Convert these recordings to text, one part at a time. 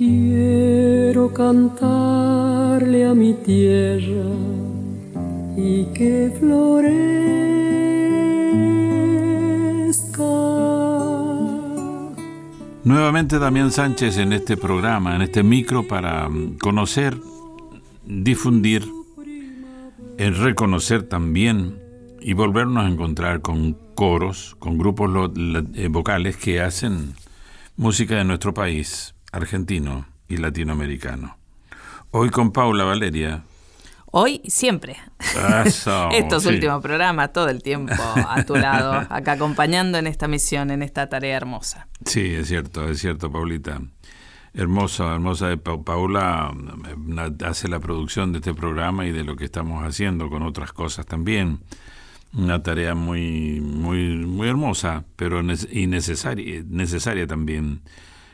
Quiero cantarle a mi tierra y que florezca. Nuevamente Damián Sánchez en este programa, en este micro para mm, conocer, difundir, reconocer también y volvernos a encontrar con coros, con grupos eh, vocales que hacen música de nuestro país, argentino y latinoamericano. Hoy con Paula Valeria. Hoy siempre. Estos últimos programas, todo el tiempo a tu lado, acá acompañando en esta misión, en esta tarea hermosa. Sí, es cierto, es cierto, Paulita. Hermosa, hermosa. Paula eh, hace la producción de este programa y de lo que estamos haciendo con otras cosas también una tarea muy, muy, muy hermosa, pero y necesaria, necesaria también.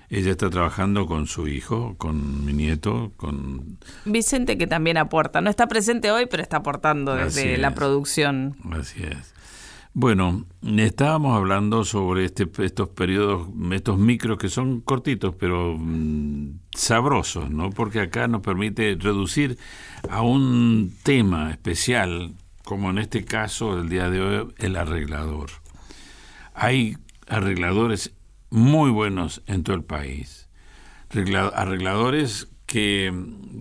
Ella está trabajando con su hijo, con mi nieto, con... Vicente que también aporta. No está presente hoy, pero está aportando desde la producción. Así es. Bueno, estábamos hablando sobre este, estos periodos, estos micros que son cortitos, pero mm, sabrosos, ¿no? Porque acá nos permite reducir a un tema especial como en este caso el día de hoy, el arreglador. Hay arregladores muy buenos en todo el país, arregladores que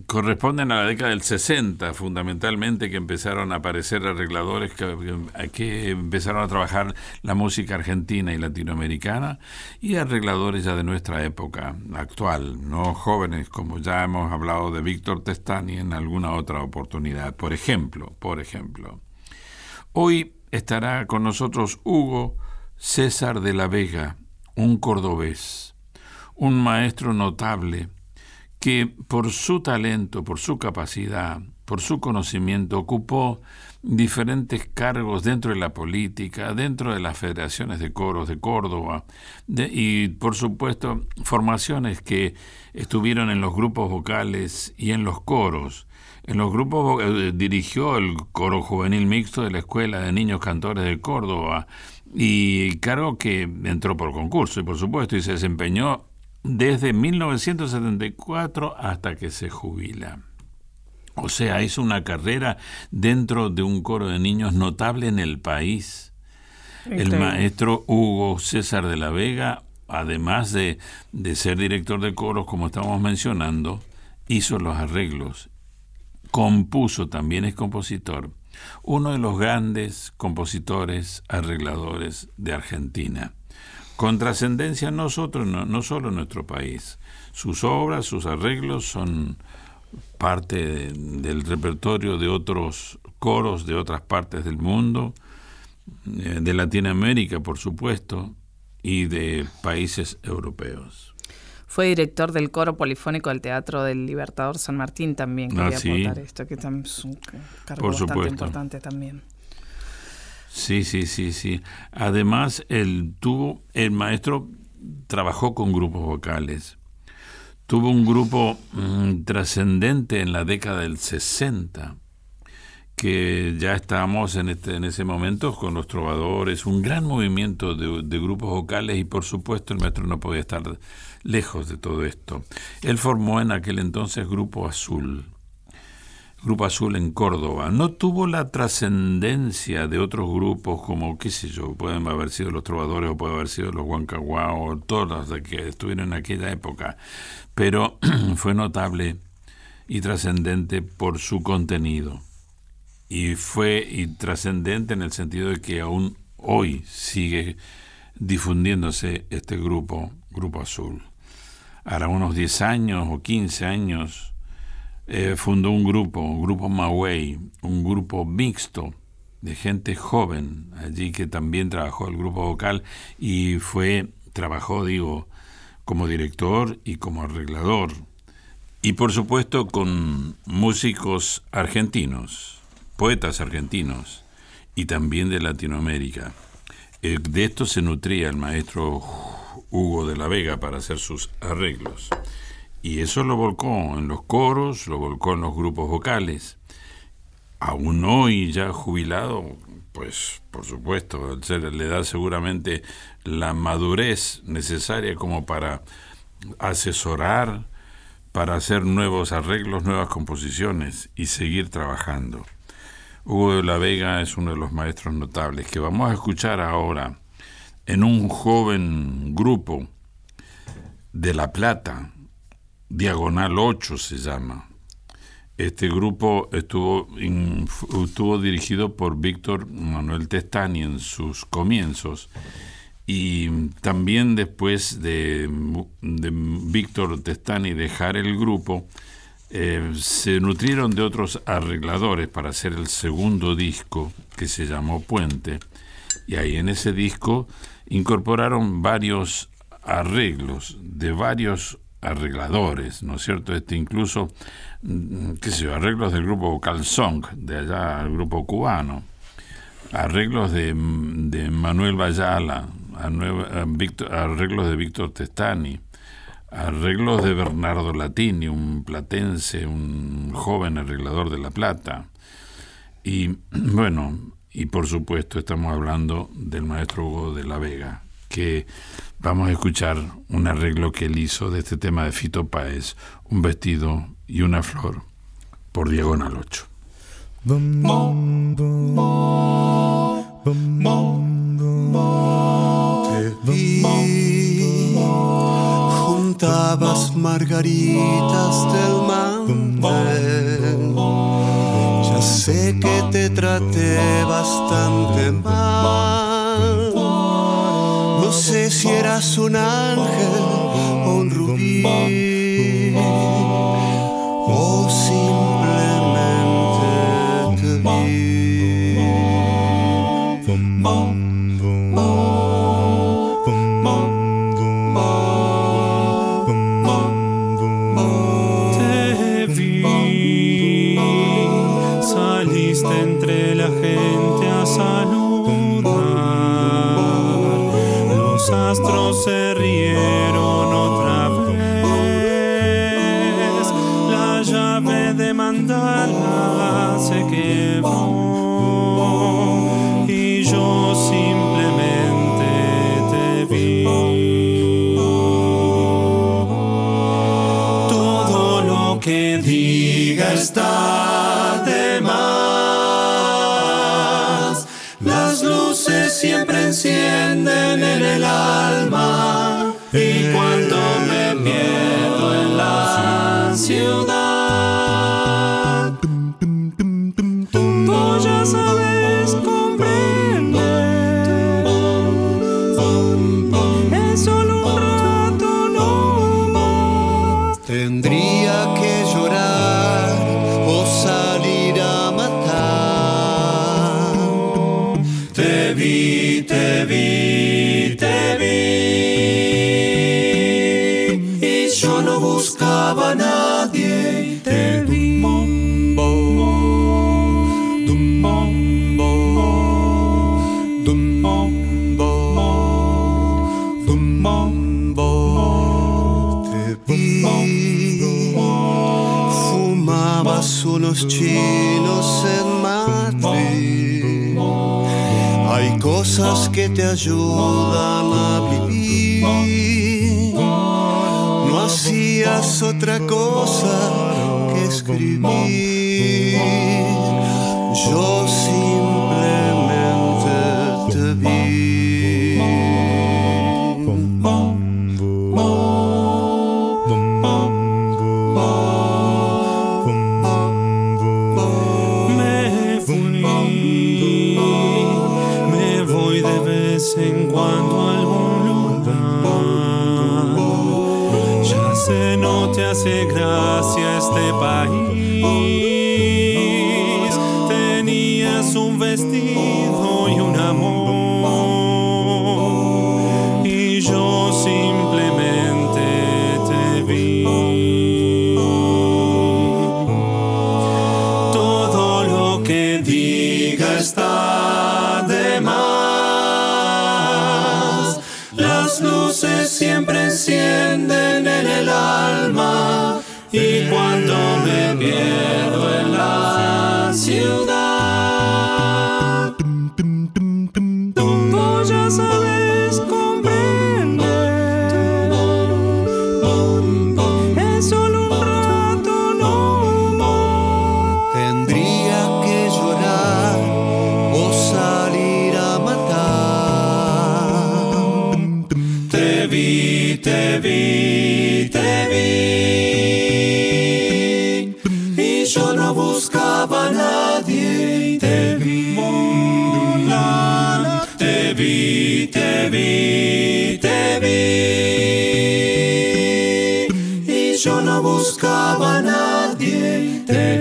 corresponden a la década del 60, fundamentalmente, que empezaron a aparecer arregladores que, empezaron a trabajar la música argentina y latinoamericana, y arregladores ya de nuestra época actual, no jóvenes, como ya hemos hablado de Víctor Testani en alguna otra oportunidad. Por ejemplo, por ejemplo, hoy estará con nosotros Hugo César de la Vega, un cordobés, un maestro notable, que por su talento, por su capacidad, por su conocimiento, ocupó diferentes cargos dentro de la política, dentro de las federaciones de coros de Córdoba y, por supuesto, formaciones que estuvieron en los grupos vocales y en los coros. En los grupos eh, dirigió el coro juvenil mixto de la Escuela de Niños Cantores de Córdoba y cargo que entró por concurso y por supuesto y se desempeñó desde 1974 hasta que se jubila. O sea, hizo una carrera dentro de un coro de niños notable en el país. El maestro Hugo César de la Vega, además de, de ser director de coros, como estamos mencionando, hizo los arreglos, compuso, también es compositor, uno de los grandes compositores, arregladores de Argentina con trascendencia no, no, solo en nuestro país. Sus obras, sus arreglos son parte del repertorio de otros coros de otras partes del mundo, eh, de Latinoamérica, por supuesto, y de países europeos. Fue director del coro polifónico del Teatro del Libertador San Martín también. Quería ah, aportar esto, que es un cargo bastante importante también. Sí, sí, sí, sí. Además, él tuvo, el maestro trabajó con grupos vocales. Tuvo un grupo mm, trascendente en la década del 60, que ya estábamos en, este, en ese momento con los trovadores, un gran movimiento de, de grupos vocales y por supuesto el maestro no podía estar lejos de todo esto. Él formó en aquel entonces Grupo Azul, Grupo Azul en Córdoba. No tuvo la trascendencia de otros grupos como, qué sé yo, pueden haber sido los trovadores o puede haber sido los Huancahuá o todos los que estuvieron en aquella época, pero fue notable y trascendente por su contenido. Y fue y trascendente en el sentido de que aún hoy sigue difundiéndose este grupo, Grupo Azul. Hará unos 10 años o 15 años eh, fundó un grupo, un grupo Mawei, un grupo mixto de gente joven allí que también trabajó el grupo vocal y fue, trabajó, digo, como director y como arreglador. Y por supuesto con músicos argentinos, poetas argentinos y también de Latinoamérica. Eh, de esto se nutría el maestro Hugo de la Vega para hacer sus arreglos. Y eso lo volcó en los coros, lo volcó en los grupos vocales. Aún hoy ya jubilado, pues por supuesto, le da seguramente la madurez necesaria como para asesorar para hacer nuevos arreglos, nuevas composiciones y seguir trabajando. Hugo de la Vega es uno de los maestros notables que vamos a escuchar ahora en un joven grupo de La Plata, Diagonal 8 se llama. Este grupo estuvo, estuvo dirigido por Víctor Manuel Testani en sus comienzos y también después de, Víctor Testani dejar el grupo, eh, se nutrieron de otros arregladores para hacer el segundo disco que se llamó Puente y ahí en ese disco incorporaron varios arreglos de varios arregladores, ¿no es cierto? Este incluso, mm, qué sé yo, arreglos del grupo Song, de allá, el grupo cubano, arreglos de, de Manuel Bayala, arreglos de Víctor Testani, arreglos de Bernardo Latini, un platense, un joven arreglador de La Plata. Y bueno, y por supuesto estamos hablando del maestro Hugo de la Vega, que vamos a escuchar un arreglo que él hizo de este tema de Fito Páez, un vestido y una flor, por Diagonal 8. juntabas margaritas del mantel. Ya sé que te traté bastante mal. Si eras un ángel o un rubí. O simplemente unos chinos en Madrid. Hay cosas que te ayudan a vivir. No hacías otra cosa que escribir. Yo simplemente gracia este país. Tenías un vestido y un amor. Y yo simplemente te vi. Todo lo que diga está de más. Las luces siempre encienden pierdo en la ciudad. Tumbo ya sabes comprender. Es solo un rato, no Tendría que llorar o salir a matar. Te vi, te vi, te vi. te vi, te vi. Y yo no buscaba a nadie, te.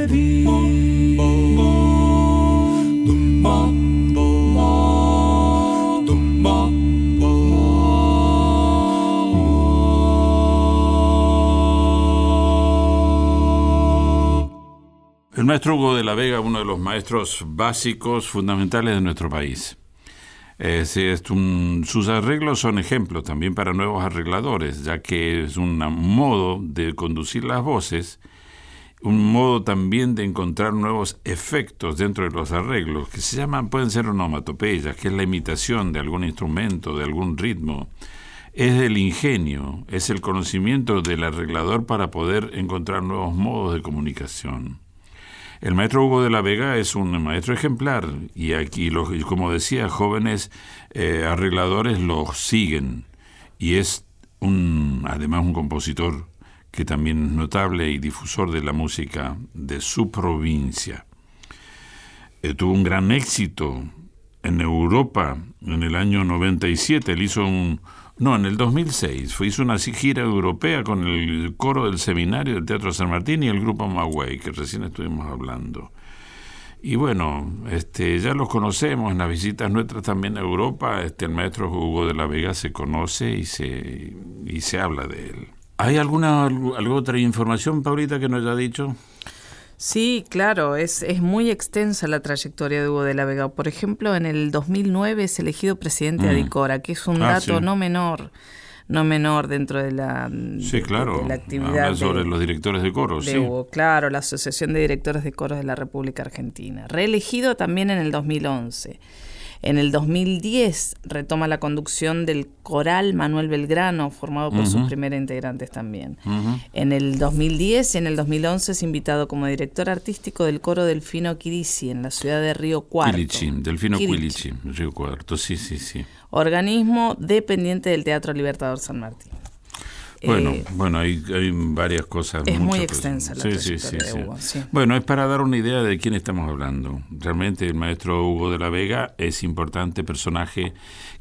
El maestro Hugo de la Vega, uno de los maestros básicos fundamentales de nuestro país sus arreglos son ejemplos también para nuevos arregladores, ya que es un modo de conducir las voces, un modo también de encontrar nuevos efectos dentro de los arreglos, que se llaman, pueden ser onomatopeyas, que es la imitación de algún instrumento, de algún ritmo. Es el ingenio, es el conocimiento del arreglador para poder encontrar nuevos modos de comunicación. El maestro Hugo de la Vega es un maestro ejemplar y aquí, como decía, jóvenes eh, arregladores lo siguen y es un, además un compositor que también es notable y difusor de la música de su provincia. Eh, tuvo un gran éxito en Europa en el año 97. Él hizo un, no, en el 2006 fue, hizo una gira europea con el coro del seminario del Teatro San Martín y el grupo Maguey, que recién estuvimos hablando. Y bueno, este, ya los conocemos en las visitas nuestras también a Europa. Este, el maestro Hugo de la Vega se conoce y se, y se habla de él. ¿Hay alguna, alguna otra información, Paulita, que nos haya dicho? Sí, claro, es, es muy extensa la trayectoria de Hugo de la Vega. Por ejemplo, en el 2009 es elegido presidente de mm. Adicora, que es un ah, dato no menor no menor dentro de la, sí, claro. la actividad. sobre los directores de coros. sí. claro, la Asociación de Directores de Coros de la República Argentina. Reelegido también en el 2011. En el 2010 retoma la conducción del coral Manuel Belgrano, formado por sus primeros integrantes también. En el 2010 y en el 2011 es invitado como director artístico del coro Delfino Quirici en la ciudad de Río Cuarto. Quilichi, Delfino Quilichi, Río Cuarto, sí, sí, sí. Organismo dependiente del Teatro Libertador San Martín. Bueno, eh, bueno, hay, hay, varias cosas. Es muy extensa la sí, sí, sí, Bueno, es para dar una idea de quién estamos hablando. Realmente el maestro Hugo de la Vega es importante personaje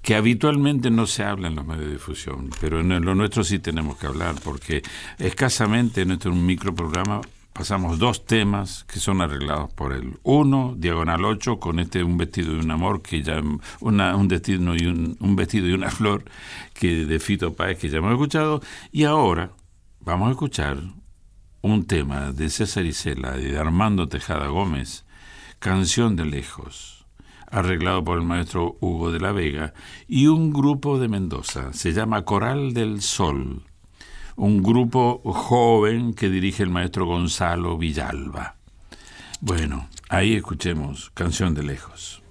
que habitualmente no se habla en los medios de difusión, pero en lo nuestro sí tenemos que hablar, porque escasamente en nuestro microprograma pasamos dos temas que son arreglados por él. Uno, Diagonal 8, con este Un vestido de un amor, que ya un, destino y un, vestido y una flor, que de Fito Páez, que ya hemos escuchado. Y ahora vamos a escuchar un tema de César Isela y de Armando Tejada Gómez, Canción de Lejos, arreglado por el maestro Hugo de la Vega, y un grupo de Mendoza, se llama Coral del Sol un grupo joven que dirige el maestro Gonzalo Villalba. Bueno, ahí escuchemos Canción de Lejos.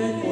with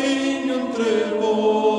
reino entre vos.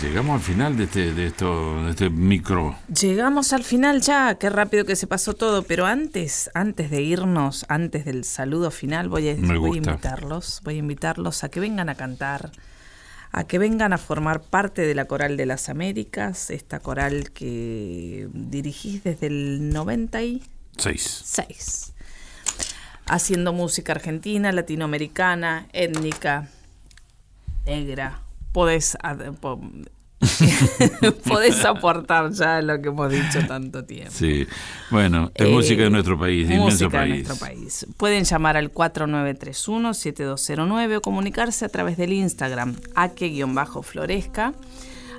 Llegamos al final de este, de esto, de este micro. Llegamos al final ya, qué rápido que se pasó todo, pero antes, antes de irnos, antes del saludo final, voy a, voy a invitarlos, voy a invitarlos a que vengan a cantar, a que vengan a formar parte de la Coral de las Américas, esta coral que dirigís desde el 96. Haciendo música argentina, latinoamericana, étnica, negra, podés, podés aportar ya lo que hemos dicho tanto tiempo. Sí, bueno, es música de nuestro país, de inmenso país. De nuestro país. Pueden llamar al 4931-7209 o comunicarse a través del Instagram, ake-floresca.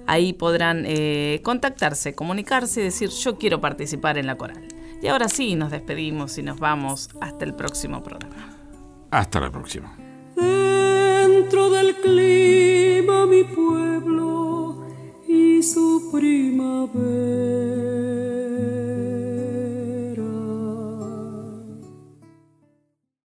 Ahí podrán eh, contactarse, comunicarse y decir yo quiero participar en la coral. Y ahora sí, nos despedimos y nos vamos hasta el próximo programa. Hasta la próxima dentro del clima mi pueblo y su primavera.